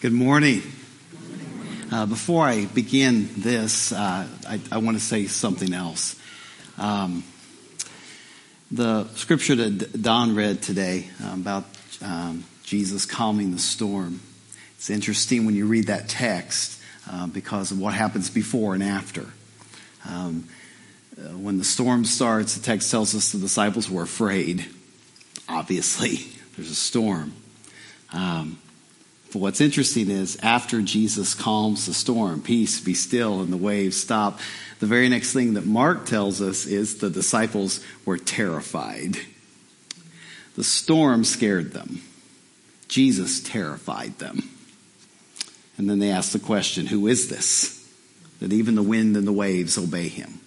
Good morning. Uh, before I begin this, uh, I, I want to say something else. Um, the scripture that Don read today uh, about um, Jesus calming the storm. It's interesting when you read that text uh, because of what happens before and after. Um, uh, when the storm starts, the text tells us the disciples were afraid. Obviously, there's a storm. Um, but what's interesting is after Jesus calms the storm, peace, be still, and the waves stop, the very next thing that Mark tells us is the disciples were terrified. The storm scared them. Jesus terrified them. And then they asked the question, who is this? That even the wind and the waves obey him.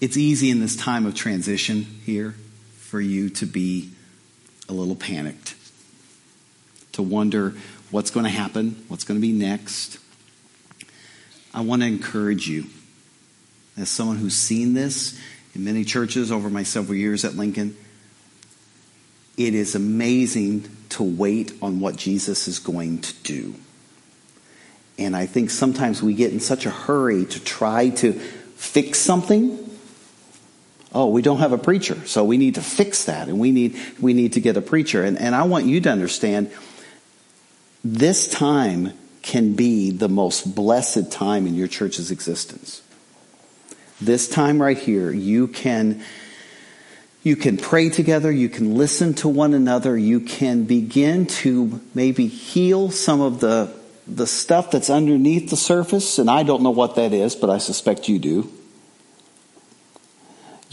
It's easy in this time of transition here for you to be a little panicked to wonder what's going to happen, what's going to be next. I want to encourage you, as someone who's seen this in many churches over my several years at Lincoln, it is amazing to wait on what Jesus is going to do. And I think sometimes we get in such a hurry to try to fix something. Oh, we don't have a preacher, so we need to fix that, and we need we need to get a preacher. And, and I want you to understand this time can be the most blessed time in your church's existence. This time right here, you can you can pray together, you can listen to one another, you can begin to maybe heal some of the the stuff that's underneath the surface, and I don't know what that is, but I suspect you do.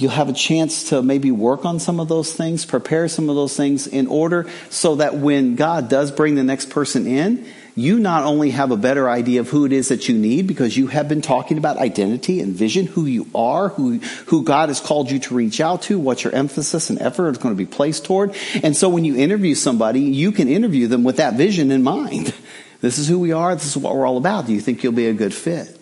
You'll have a chance to maybe work on some of those things, prepare some of those things in order so that when God does bring the next person in, you not only have a better idea of who it is that you need because you have been talking about identity and vision, who you are, who, who God has called you to reach out to, what your emphasis and effort is going to be placed toward. And so when you interview somebody, you can interview them with that vision in mind. This is who we are. This is what we're all about. Do you think you'll be a good fit?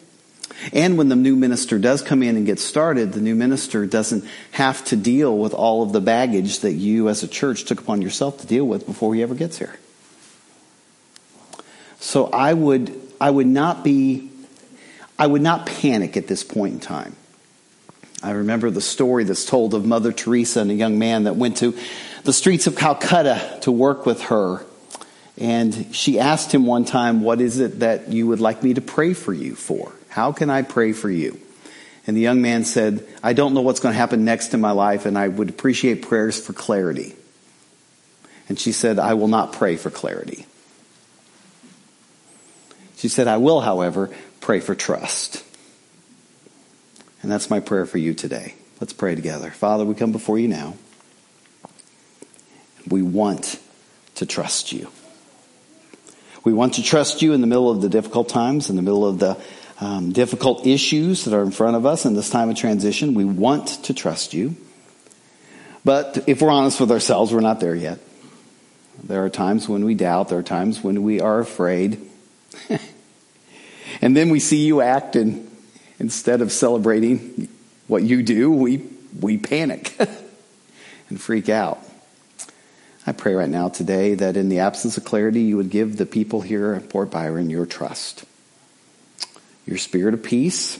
And when the new minister does come in and get started, the new minister doesn't have to deal with all of the baggage that you as a church took upon yourself to deal with before he ever gets here. So I would, I would not be, I would not panic at this point in time. I remember the story that's told of Mother Teresa and a young man that went to the streets of Calcutta to work with her. And she asked him one time, What is it that you would like me to pray for you for? How can I pray for you? And the young man said, I don't know what's going to happen next in my life, and I would appreciate prayers for clarity. And she said, I will not pray for clarity. She said, I will, however, pray for trust. And that's my prayer for you today. Let's pray together. Father, we come before you now. We want to trust you. We want to trust you in the middle of the difficult times, in the middle of the um, difficult issues that are in front of us in this time of transition. We want to trust you. But if we're honest with ourselves, we're not there yet. There are times when we doubt. There are times when we are afraid. and then we see you act and instead of celebrating what you do, we, we panic and freak out. I pray right now today that in the absence of clarity, you would give the people here at Port Byron your trust your spirit of peace,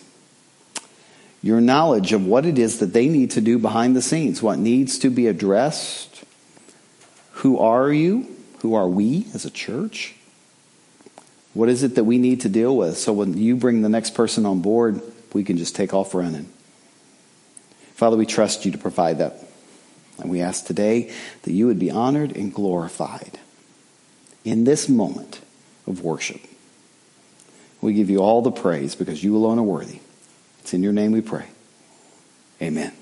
your knowledge of what it is that they need to do behind the scenes, what needs to be addressed. Who are you? Who are we as a church? What is it that we need to deal with so when you bring the next person on board, we can just take off running? Father, we trust you to provide that. And we ask today that you would be honored and glorified in this moment of worship. We give you all the praise because you alone are worthy. It's in your name we pray. Amen.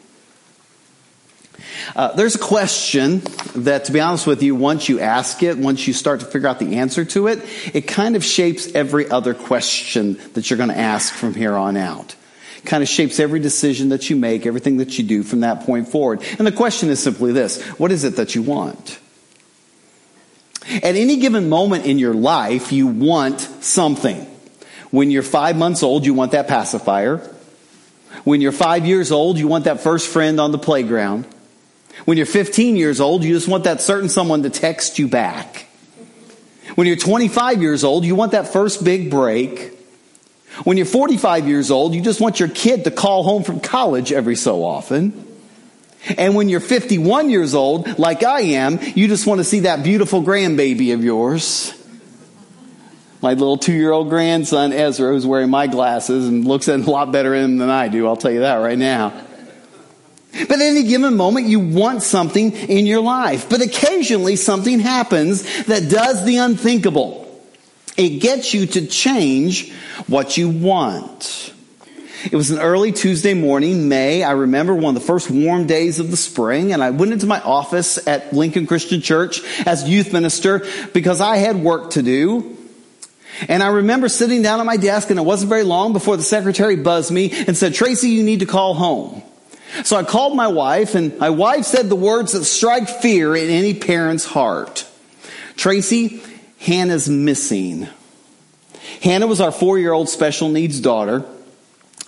Uh, there's a question that, to be honest with you, once you ask it, once you start to figure out the answer to it, it kind of shapes every other question that you're going to ask from here on out. It kind of shapes every decision that you make, everything that you do from that point forward. And the question is simply this What is it that you want? At any given moment in your life, you want something. When you're five months old, you want that pacifier. When you're five years old, you want that first friend on the playground. When you're 15 years old, you just want that certain someone to text you back. When you're 25 years old, you want that first big break. When you're 45 years old, you just want your kid to call home from college every so often. And when you're 51 years old, like I am, you just want to see that beautiful grandbaby of yours. My little two year old grandson, Ezra, who's wearing my glasses and looks at a lot better in them than I do, I'll tell you that right now. But at any given moment, you want something in your life. But occasionally, something happens that does the unthinkable. It gets you to change what you want. It was an early Tuesday morning, May. I remember one of the first warm days of the spring, and I went into my office at Lincoln Christian Church as youth minister because I had work to do. And I remember sitting down at my desk, and it wasn't very long before the secretary buzzed me and said, Tracy, you need to call home. So I called my wife, and my wife said the words that strike fear in any parent's heart. Tracy, Hannah's missing. Hannah was our four year old special needs daughter.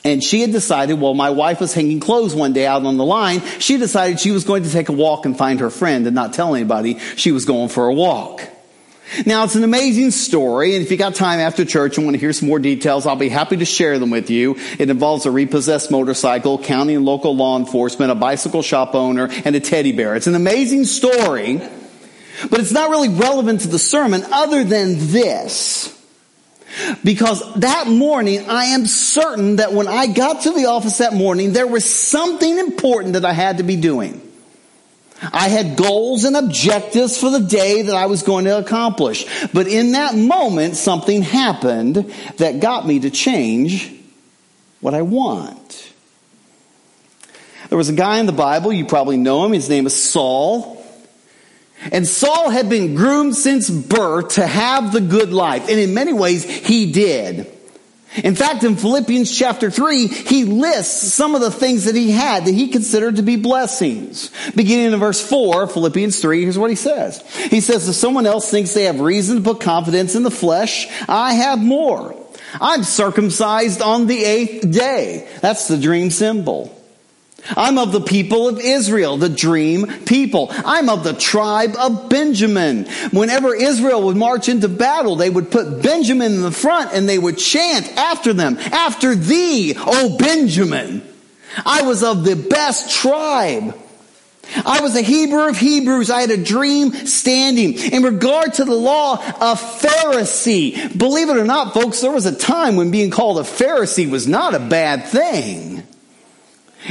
And she had decided, while my wife was hanging clothes one day out on the line, she decided she was going to take a walk and find her friend and not tell anybody she was going for a walk. Now, it's an amazing story, and if you got time after church and want to hear some more details, I'll be happy to share them with you. It involves a repossessed motorcycle, county and local law enforcement, a bicycle shop owner, and a teddy bear. It's an amazing story, but it's not really relevant to the sermon other than this. Because that morning, I am certain that when I got to the office that morning, there was something important that I had to be doing. I had goals and objectives for the day that I was going to accomplish. But in that moment, something happened that got me to change what I want. There was a guy in the Bible, you probably know him, his name is Saul. And Saul had been groomed since birth to have the good life. And in many ways, he did. In fact, in Philippians chapter 3, he lists some of the things that he had that he considered to be blessings. Beginning in verse 4, Philippians 3, here's what he says. He says, if someone else thinks they have reason to put confidence in the flesh, I have more. I'm circumcised on the eighth day. That's the dream symbol. I'm of the people of Israel, the dream people. I'm of the tribe of Benjamin. Whenever Israel would march into battle, they would put Benjamin in the front and they would chant after them, after thee, O Benjamin. I was of the best tribe. I was a Hebrew of Hebrews. I had a dream standing. In regard to the law, a Pharisee. Believe it or not, folks, there was a time when being called a Pharisee was not a bad thing.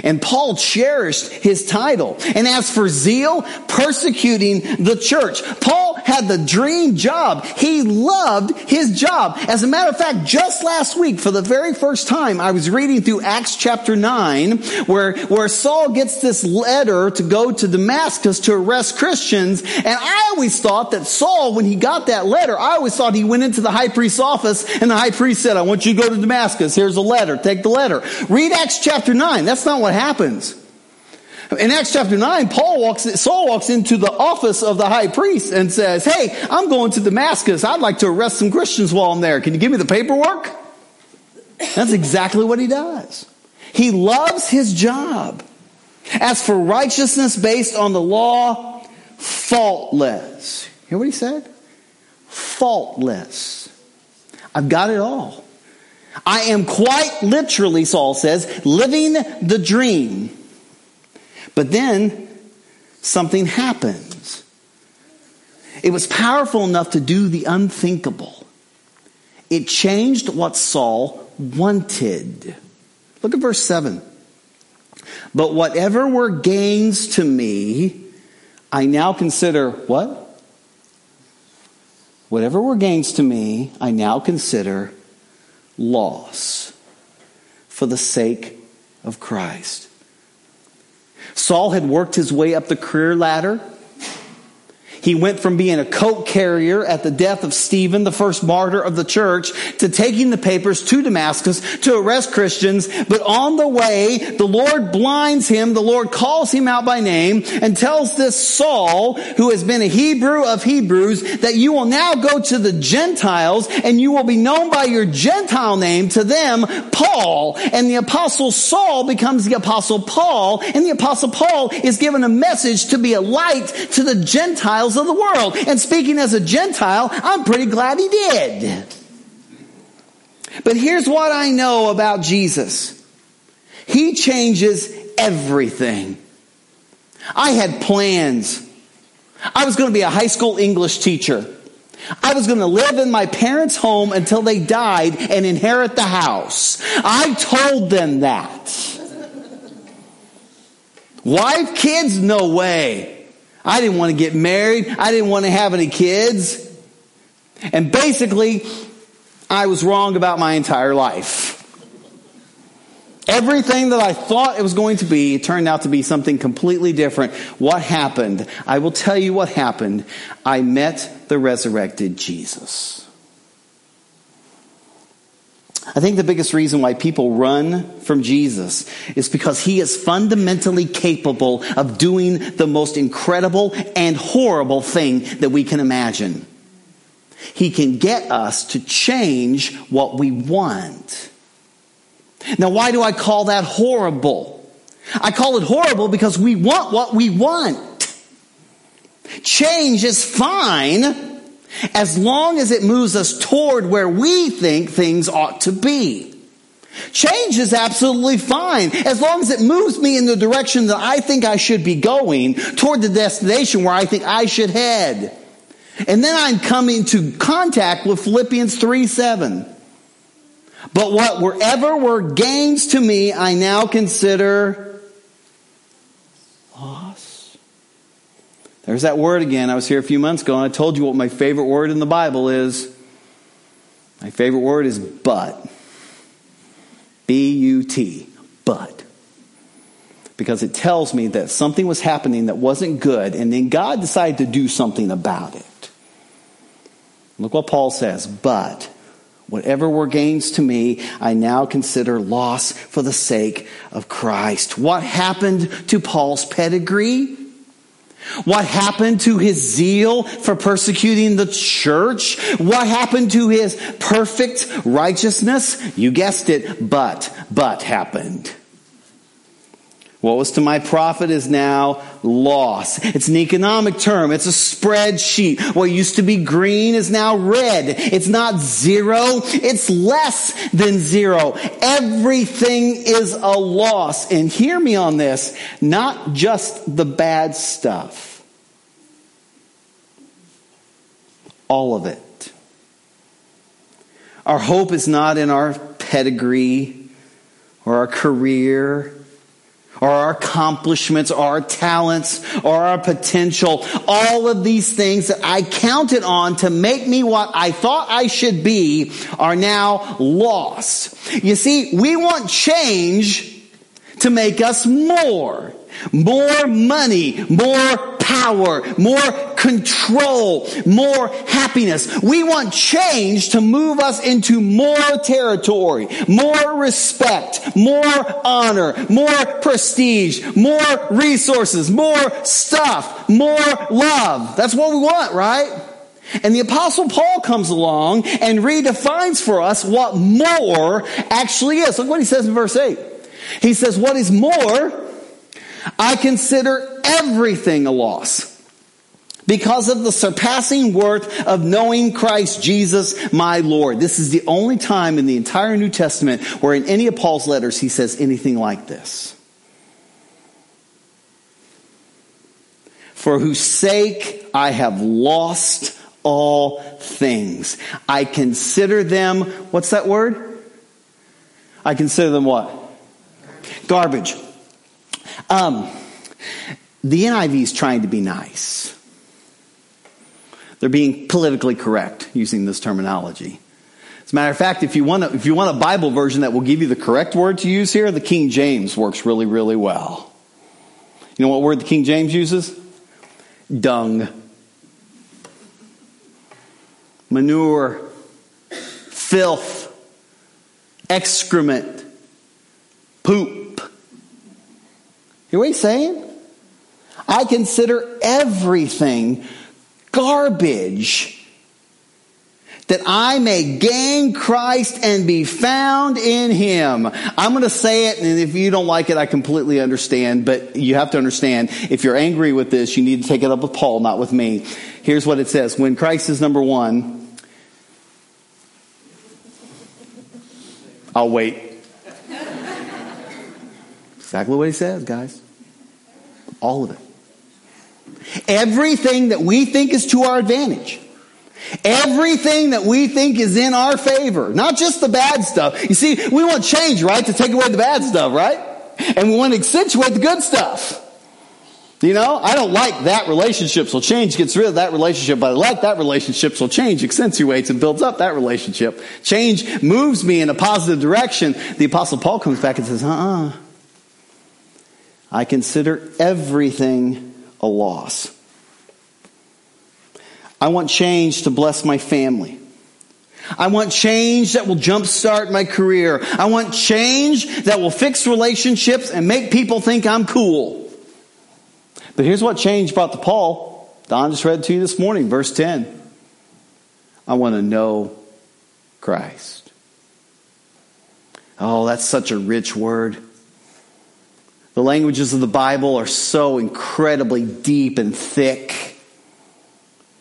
And Paul cherished his title. And as for zeal, persecuting the church. Paul had the dream job. He loved his job. As a matter of fact, just last week, for the very first time, I was reading through Acts chapter 9, where, where Saul gets this letter to go to Damascus to arrest Christians. And I always thought that Saul, when he got that letter, I always thought he went into the high priest's office and the high priest said, I want you to go to Damascus. Here's a letter. Take the letter. Read Acts chapter 9. That's not what happens. In Acts chapter 9, Paul walks, Saul walks into the office of the high priest and says, Hey, I'm going to Damascus. I'd like to arrest some Christians while I'm there. Can you give me the paperwork? That's exactly what he does. He loves his job. As for righteousness based on the law, faultless. Hear what he said? Faultless. I've got it all. I am quite literally, Saul says, living the dream. But then something happens. It was powerful enough to do the unthinkable. It changed what Saul wanted. Look at verse 7. But whatever were gains to me, I now consider what? Whatever were gains to me, I now consider loss for the sake of Christ. Saul had worked his way up the career ladder. He went from being a coat carrier at the death of Stephen, the first martyr of the church, to taking the papers to Damascus to arrest Christians. But on the way, the Lord blinds him. The Lord calls him out by name and tells this Saul, who has been a Hebrew of Hebrews, that you will now go to the Gentiles and you will be known by your Gentile name to them, Paul. And the apostle Saul becomes the apostle Paul. And the apostle Paul is given a message to be a light to the Gentiles of the world. And speaking as a Gentile, I'm pretty glad he did. But here's what I know about Jesus. He changes everything. I had plans. I was going to be a high school English teacher. I was going to live in my parents' home until they died and inherit the house. I told them that. Wife, kids, no way. I didn't want to get married. I didn't want to have any kids. And basically, I was wrong about my entire life. Everything that I thought it was going to be turned out to be something completely different. What happened? I will tell you what happened. I met the resurrected Jesus. I think the biggest reason why people run from Jesus is because he is fundamentally capable of doing the most incredible and horrible thing that we can imagine. He can get us to change what we want. Now, why do I call that horrible? I call it horrible because we want what we want. Change is fine as long as it moves us toward where we think things ought to be. Change is absolutely fine as long as it moves me in the direction that I think I should be going toward the destination where I think I should head. And then I'm coming to contact with Philippians 3 7. But what wherever were gains to me, I now consider. There's that word again. I was here a few months ago and I told you what my favorite word in the Bible is. My favorite word is but. B U T. But. Because it tells me that something was happening that wasn't good, and then God decided to do something about it. Look what Paul says. But Whatever were gains to me, I now consider loss for the sake of Christ. What happened to Paul's pedigree? What happened to his zeal for persecuting the church? What happened to his perfect righteousness? You guessed it, but, but happened. What was to my profit is now loss. It's an economic term. It's a spreadsheet. What used to be green is now red. It's not zero. It's less than zero. Everything is a loss. And hear me on this. Not just the bad stuff. All of it. Our hope is not in our pedigree or our career or our accomplishments, or our talents, or our potential, all of these things that I counted on to make me what I thought I should be are now lost. You see, we want change to make us more. More money, more power, more control, more happiness. We want change to move us into more territory, more respect, more honor, more prestige, more resources, more stuff, more love. That's what we want, right? And the apostle Paul comes along and redefines for us what more actually is. Look what he says in verse 8. He says, what is more I consider everything a loss because of the surpassing worth of knowing Christ Jesus my Lord. This is the only time in the entire New Testament where in any of Paul's letters he says anything like this. For whose sake I have lost all things. I consider them, what's that word? I consider them what? Garbage. Um, the NIV is trying to be nice. They're being politically correct using this terminology. As a matter of fact, if you want a, if you want a Bible version that will give you the correct word to use here, the King James works really, really well. You know what word the King James uses? Dung. Manure. Filth. Excrement. Poop. You what he's saying? I consider everything garbage that I may gain Christ and be found in him. I'm going to say it, and if you don't like it, I completely understand, but you have to understand, if you're angry with this, you need to take it up with Paul, not with me. Here's what it says. When Christ is number one, I'll wait. Exactly what he says, guys. All of it. Everything that we think is to our advantage. Everything that we think is in our favor. Not just the bad stuff. You see, we want change, right? To take away the bad stuff, right? And we want to accentuate the good stuff. You know, I don't like that relationship, so change gets rid of that relationship, but I like that relationship, so change accentuates and builds up that relationship. Change moves me in a positive direction. The apostle Paul comes back and says, uh-uh. I consider everything a loss. I want change to bless my family. I want change that will jumpstart my career. I want change that will fix relationships and make people think I'm cool. But here's what change brought to Paul. Don just read to you this morning, verse 10. I want to know Christ. Oh, that's such a rich word. The languages of the Bible are so incredibly deep and thick.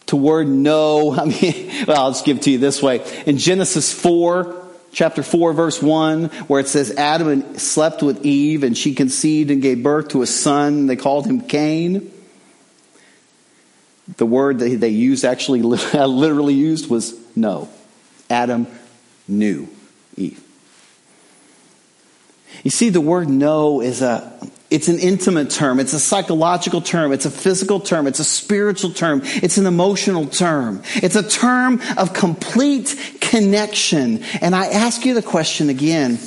To word know, I mean, well, I'll just give it to you this way. In Genesis 4, chapter 4, verse 1, where it says Adam slept with Eve and she conceived and gave birth to a son. They called him Cain. The word that they used, actually literally used, was no. Adam knew. You see, the word know is a, it's an intimate term. It's a psychological term. It's a physical term. It's a spiritual term. It's an emotional term. It's a term of complete connection. And I ask you the question again.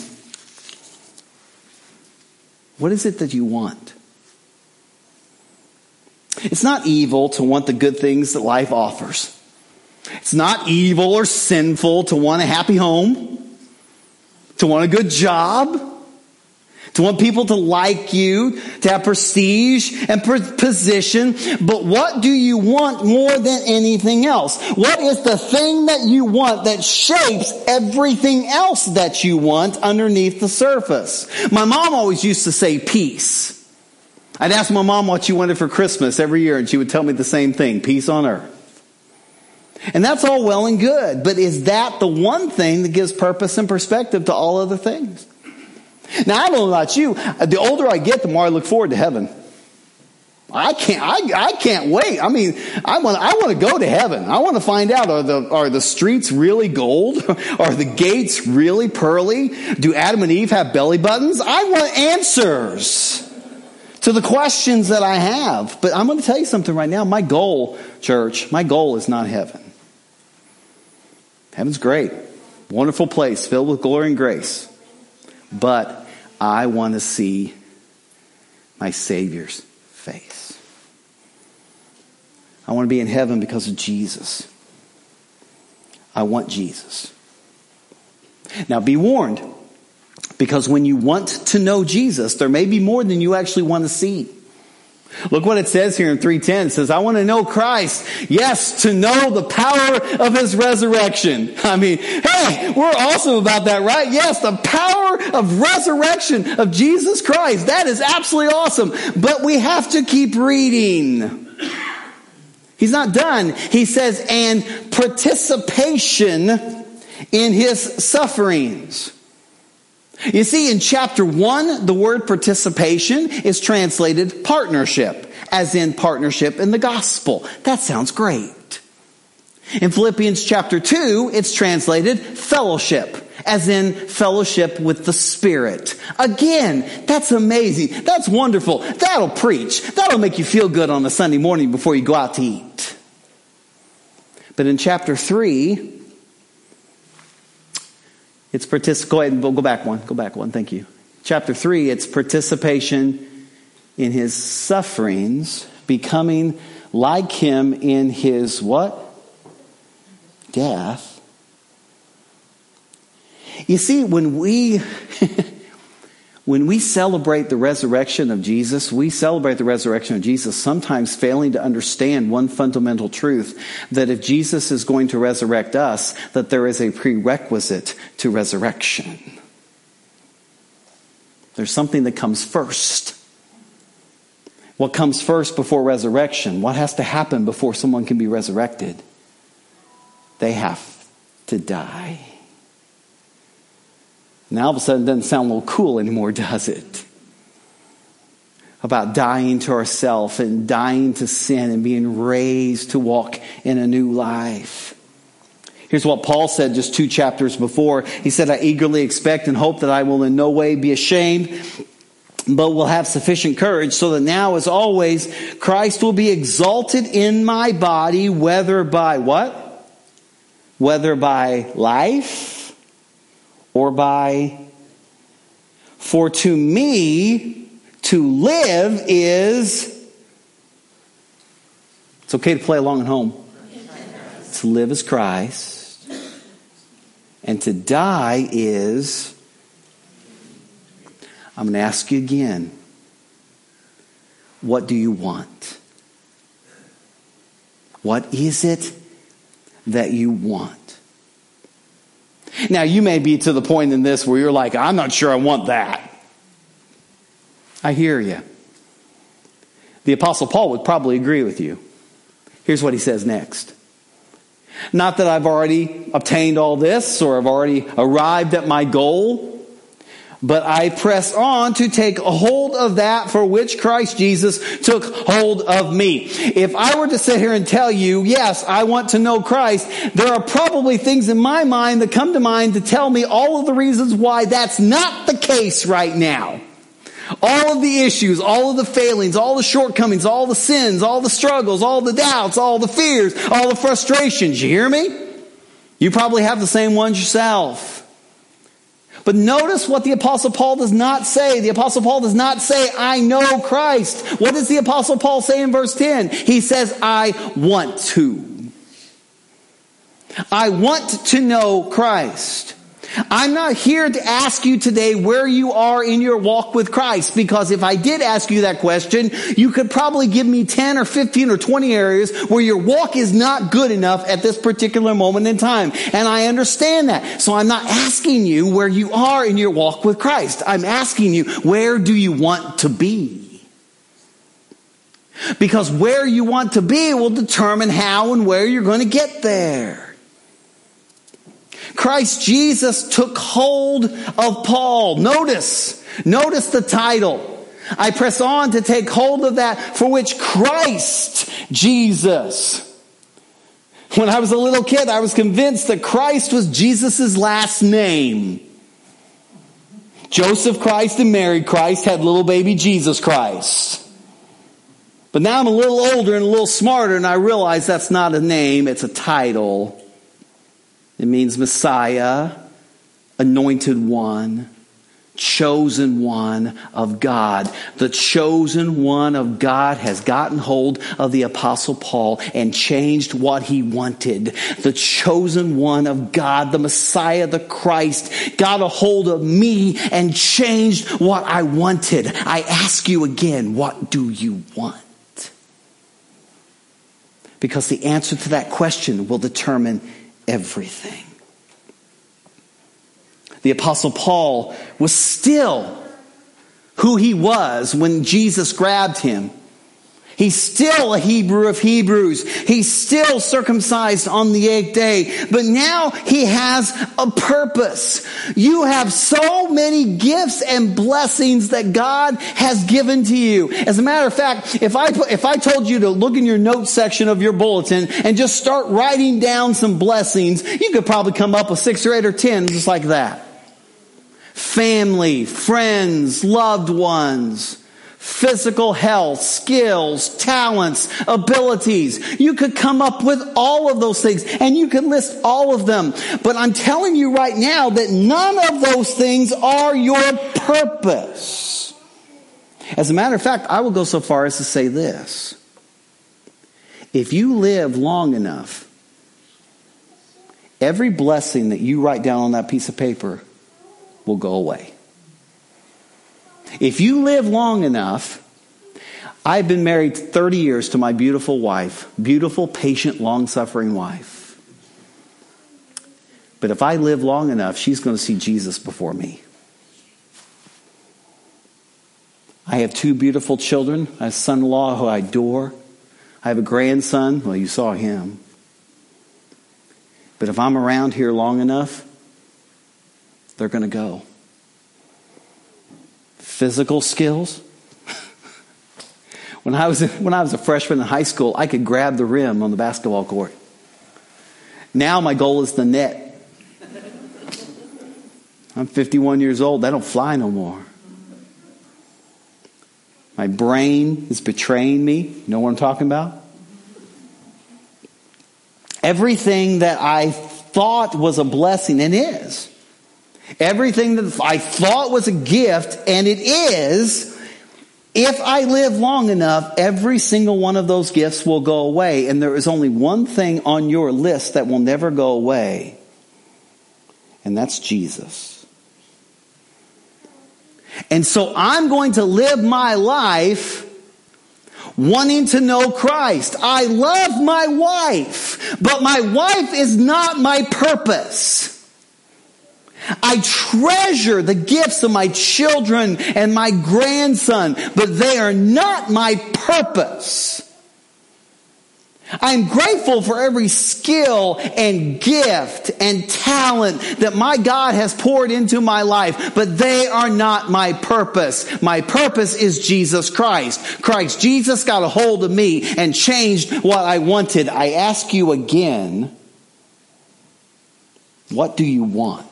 What is it that you want? It's not evil to want the good things that life offers. It's not evil or sinful to want a happy home, to want a good job, to want people to like you, to have prestige and position. But what do you want more than anything else? What is the thing that you want that shapes everything else that you want underneath the surface? My mom always used to say peace. I'd ask my mom what she wanted for Christmas every year and she would tell me the same thing, peace on earth. And that's all well and good, but is that the one thing that gives purpose and perspective to all other things? Now, I don't know about you. The older I get, the more I look forward to heaven. I can't, I, I can't wait. I mean, I want, I want to go to heaven. I want to find out, are the, are the streets really gold? Are the gates really pearly? Do Adam and Eve have belly buttons? I want answers to the questions that I have. But I'm going to tell you something right now. My goal, church, my goal is not heaven. Heaven's great. Wonderful place filled with glory and grace. But I want to see my Savior's face. I want to be in heaven because of Jesus. I want Jesus. Now be warned, because when you want to know Jesus, there may be more than you actually want to see. Look what it says here in 310. It says, I want to know Christ. Yes, to know the power of his resurrection. I mean, hey, we're awesome about that, right? Yes, the power of resurrection of Jesus Christ. That is absolutely awesome. But we have to keep reading. He's not done. He says, and participation in his sufferings. You see, in chapter one, the word participation is translated partnership, as in partnership in the gospel. That sounds great. In Philippians chapter two, it's translated fellowship, as in fellowship with the Spirit. Again, that's amazing. That's wonderful. That'll preach. That'll make you feel good on a Sunday morning before you go out to eat. But in chapter three, it's partic- go go back one. Go back one. Thank you. Chapter three, it's participation in his sufferings, becoming like him in his what? Death. You see, when we when we celebrate the resurrection of Jesus, we celebrate the resurrection of Jesus sometimes failing to understand one fundamental truth that if Jesus is going to resurrect us, that there is a prerequisite to resurrection. There's something that comes first. What comes first before resurrection? What has to happen before someone can be resurrected? They have to die. Now all of a sudden it doesn't sound a little cool anymore, does it? About dying to ourself and dying to sin and being raised to walk in a new life. Here's what Paul said just two chapters before. He said, I eagerly expect and hope that I will in no way be ashamed, but will have sufficient courage so that now as always, Christ will be exalted in my body, whether by what? Whether by life or by, for to me, to live is, it's okay to play along at home. to live is Christ, and to die is, I'm going to ask you again, what do you want? What is it that you want? Now, you may be to the point in this where you're like, I'm not sure I want that. I hear you. The Apostle Paul would probably agree with you. Here's what he says next. Not that I've already obtained all this or I've already arrived at my goal but I press on to take hold of that for which Christ Jesus took hold of me. If I were to sit here and tell you, yes, I want to know Christ, there are probably things in my mind that come to mind to tell me all of the reasons why that's not the case right now. All of the issues, all of the failings, all the shortcomings, all the sins, all the struggles, all the doubts, all the fears, all the frustrations. You hear me? You probably have the same ones yourself. But notice what the apostle Paul does not say. The apostle Paul does not say, I know Christ. What does the apostle Paul say in verse 10? He says, I want to. I want to know Christ. I'm not here to ask you today where you are in your walk with Christ because if I did ask you that question, you could probably give me 10 or 15 or 20 areas where your walk is not good enough at this particular moment in time. And I understand that. So I'm not asking you where you are in your walk with Christ. I'm asking you, where do you want to be? Because where you want to be will determine how and where you're going to get there. Christ Jesus took hold of Paul. Notice, notice the title. I press on to take hold of that for which Christ Jesus. When I was a little kid, I was convinced that Christ was Jesus' last name. Joseph Christ and Mary Christ had little baby Jesus Christ. But now I'm a little older and a little smarter and I realize that's not a name, it's a title. It means Messiah, anointed one, chosen one of God. The chosen one of God has gotten hold of the apostle Paul and changed what he wanted. The chosen one of God, the Messiah, the Christ, got a hold of me and changed what I wanted. I ask you again, what do you want? Because the answer to that question will determine everything. The apostle Paul was still who he was when Jesus grabbed him. He's still a Hebrew of Hebrews. He's still circumcised on the eighth day. But now he has a purpose. You have so many gifts and blessings that God has given to you. As a matter of fact, if I, if I told you to look in your notes section of your bulletin and just start writing down some blessings, you could probably come up with six or eight or ten just like that. Family, friends, loved ones physical health, skills, talents, abilities. You could come up with all of those things and you could list all of them. But I'm telling you right now that none of those things are your purpose. As a matter of fact, I will go so far as to say this. If you live long enough, every blessing that you write down on that piece of paper will go away. If you live long enough, I've been married 30 years to my beautiful wife, beautiful, patient, long suffering wife. But if I live long enough, she's going to see Jesus before me. I have two beautiful children, a son in law who I adore. I have a grandson. Well, you saw him. But if I'm around here long enough, they're going to go. Physical skills. when, I was, when I was a freshman in high school, I could grab the rim on the basketball court. Now my goal is the net. I'm 51 years old. I don't fly no more. My brain is betraying me. You know what I'm talking about? Everything that I thought was a blessing and is. Everything that I thought was a gift and it is. If I live long enough, every single one of those gifts will go away. And there is only one thing on your list that will never go away. And that's Jesus. And so I'm going to live my life wanting to know Christ. I love my wife, but my wife is not my purpose. I treasure the gifts of my children and my grandson, but they are not my purpose. I'm grateful for every skill and gift and talent that my God has poured into my life, but they are not my purpose. My purpose is Jesus Christ. Christ Jesus got a hold of me and changed what I wanted. I ask you again, what do you want?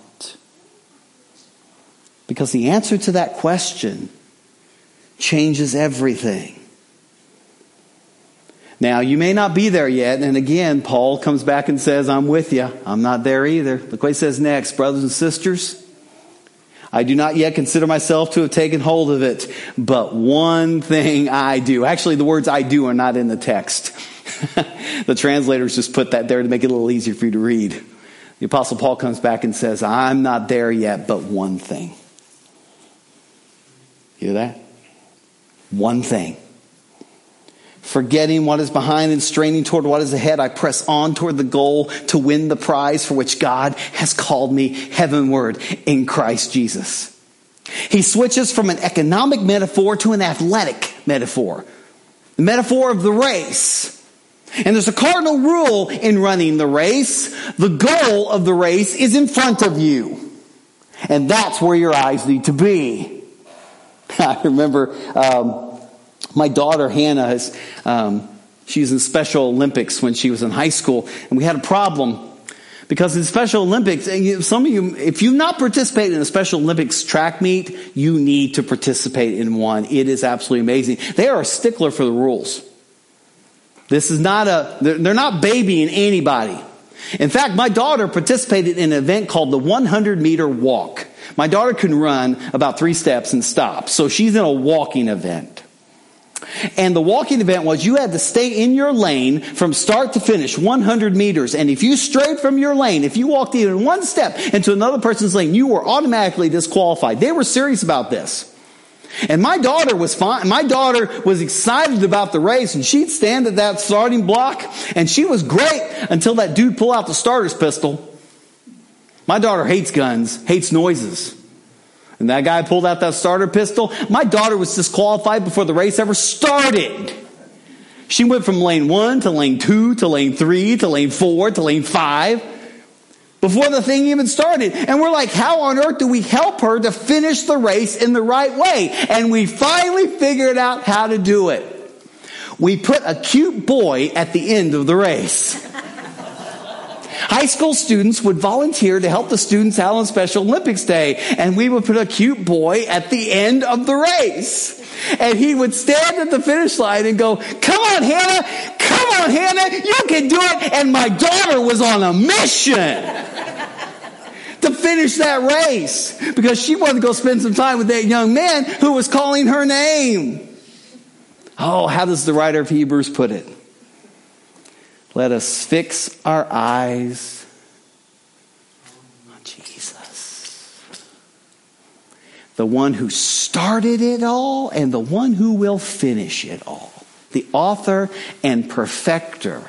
Because the answer to that question changes everything. Now, you may not be there yet. And again, Paul comes back and says, I'm with you. I'm not there either. Look what he says next, brothers and sisters. I do not yet consider myself to have taken hold of it, but one thing I do. Actually, the words I do are not in the text. the translators just put that there to make it a little easier for you to read. The apostle Paul comes back and says, I'm not there yet, but one thing. You hear that? One thing. Forgetting what is behind and straining toward what is ahead, I press on toward the goal to win the prize for which God has called me heavenward in Christ Jesus. He switches from an economic metaphor to an athletic metaphor. The metaphor of the race. And there's a cardinal rule in running the race. The goal of the race is in front of you. And that's where your eyes need to be. I remember, um, my daughter Hannah is, um, she was in Special Olympics when she was in high school, and we had a problem because in Special Olympics, some of you, if you've not participated in a Special Olympics track meet, you need to participate in one. It is absolutely amazing. They are a stickler for the rules. This is not a, they're not babying anybody. In fact, my daughter participated in an event called the 100 meter walk. My daughter can run about three steps and stop. So she's in a walking event. And the walking event was you had to stay in your lane from start to finish, 100 meters. And if you strayed from your lane, if you walked even one step into another person's lane, you were automatically disqualified. They were serious about this. And my daughter was fine. My daughter was excited about the race and she'd stand at that starting block and she was great until that dude pulled out the starter's pistol. My daughter hates guns, hates noises. And that guy pulled out that starter pistol. My daughter was disqualified before the race ever started. She went from lane one to lane two to lane three to lane four to lane five before the thing even started. And we're like, how on earth do we help her to finish the race in the right way? And we finally figured out how to do it. We put a cute boy at the end of the race. High school students would volunteer to help the students out on Special Olympics Day, and we would put a cute boy at the end of the race. And he would stand at the finish line and go, come on, Hannah, come on, Hannah, you can do it. And my daughter was on a mission to finish that race because she wanted to go spend some time with that young man who was calling her name. Oh, how does the writer of Hebrews put it? Let us fix our eyes on Jesus. the one who started it all and the one who will finish it all, the author and perfecter,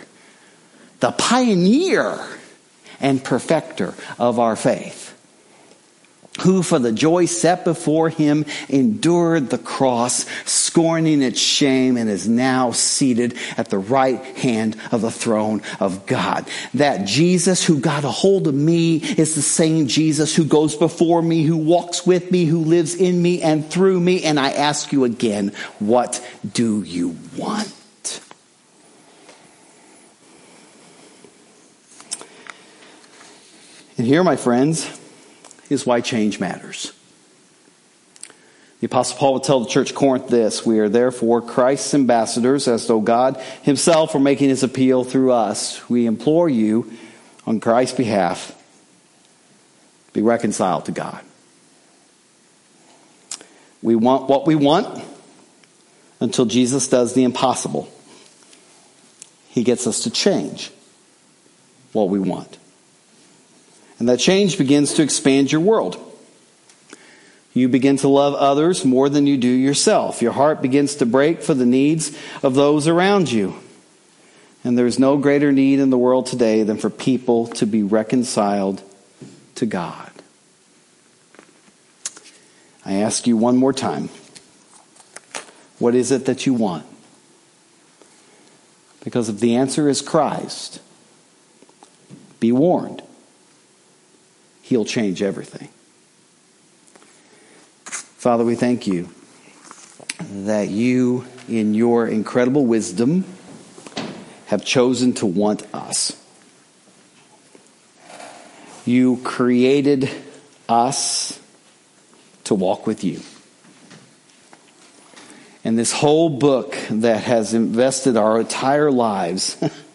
the pioneer and perfecter of our faith who for the joy set before him endured the cross, scorning its shame, and is now seated at the right hand of the throne of God. That Jesus who got a hold of me is the same Jesus who goes before me, who walks with me, who lives in me and through me. And I ask you again, what do you want? And here, my friends, is why change matters. The Apostle Paul would tell the church Corinth this We are therefore Christ's ambassadors, as though God Himself were making His appeal through us. We implore you, on Christ's behalf, be reconciled to God. We want what we want until Jesus does the impossible. He gets us to change what we want. And that change begins to expand your world. You begin to love others more than you do yourself. Your heart begins to break for the needs of those around you. And there's no greater need in the world today than for people to be reconciled to God. I ask you one more time what is it that you want? Because if the answer is Christ, be warned. He'll change everything. Father, we thank you that you, in your incredible wisdom, have chosen to want us. You created us to walk with you. And this whole book that has invested our entire lives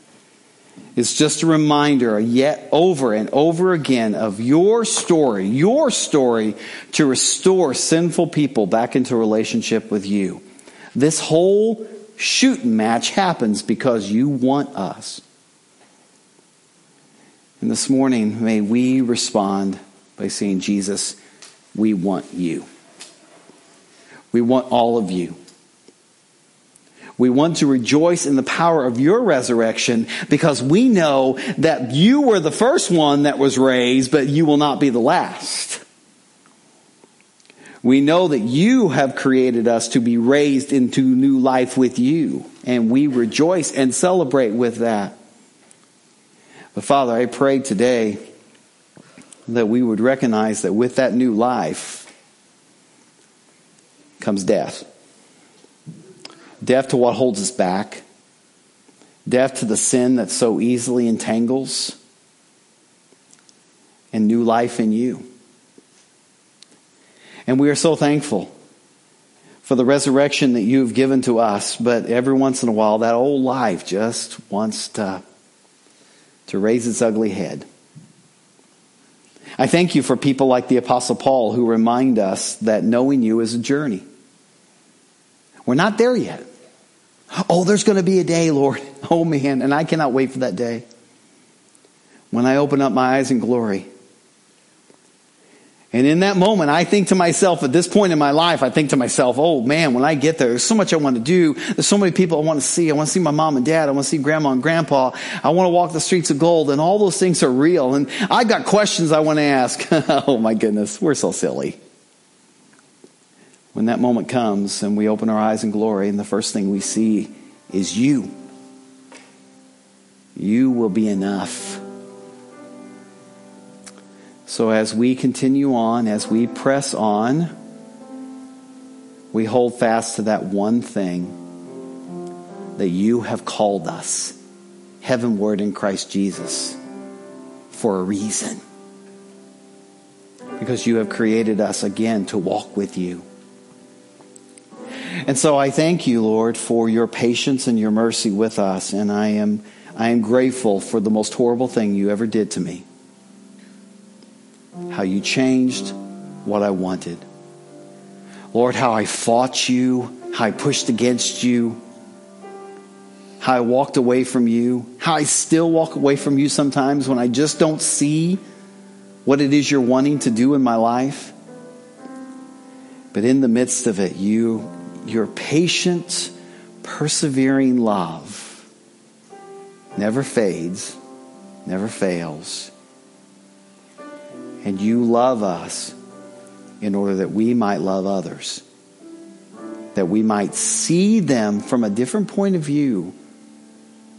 is just a reminder yet over and over again of your story, your story to restore sinful people back into relationship with you. This whole shooting match happens because you want us. And this morning, may we respond by saying, Jesus, we want you. We want all of you. We want to rejoice in the power of your resurrection because we know that you were the first one that was raised, but you will not be the last. We know that you have created us to be raised into new life with you, and we rejoice and celebrate with that. But Father, I pray today that we would recognize that with that new life comes death deaf to what holds us back, deaf to the sin that so easily entangles, and new life in you. And we are so thankful for the resurrection that you've given to us, but every once in a while, that old life just wants to, to raise its ugly head. I thank you for people like the Apostle Paul who remind us that knowing you is a journey. We're not there yet. Oh, there's going to be a day, Lord. Oh, man. And I cannot wait for that day when I open up my eyes in glory. And in that moment, I think to myself, at this point in my life, I think to myself, oh man, when I get there, there's so much I want to do. There's so many people I want to see. I want to see my mom and dad. I want to see grandma and grandpa. I want to walk the streets of gold and all those things are real. And I've got questions I want to ask. oh my goodness, we're so silly when that moment comes and we open our eyes in glory, and the first thing we see is you. You will be enough. So, as we continue on, as we press on, we hold fast to that one thing that you have called us heavenward in Christ Jesus for a reason. Because you have created us again to walk with you. And so I thank you, Lord, for your patience and your mercy with us. And I am, I am grateful for the most horrible thing you ever did to me. How you changed what I wanted. Lord, how I fought you, how I pushed against you, how I walked away from you, how I still walk away from you sometimes when I just don't see what it is you're wanting to do in my life. But in the midst of it, you, your patient, persevering love never fades, never fails. And you love us in order that we might love others, that we might see them from a different point of view,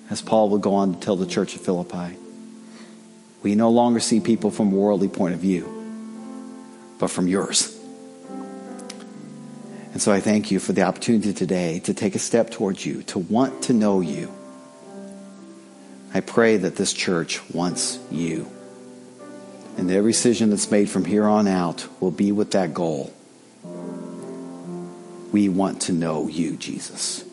as Paul will go on to tell the church of Philippi. We no longer see people from a worldly point of view, but from yours. And so I thank you for the opportunity today to take a step towards you, to want to know you. I pray that this church wants you. And every decision that's made from here on out will be with that goal. We want to know you, Jesus.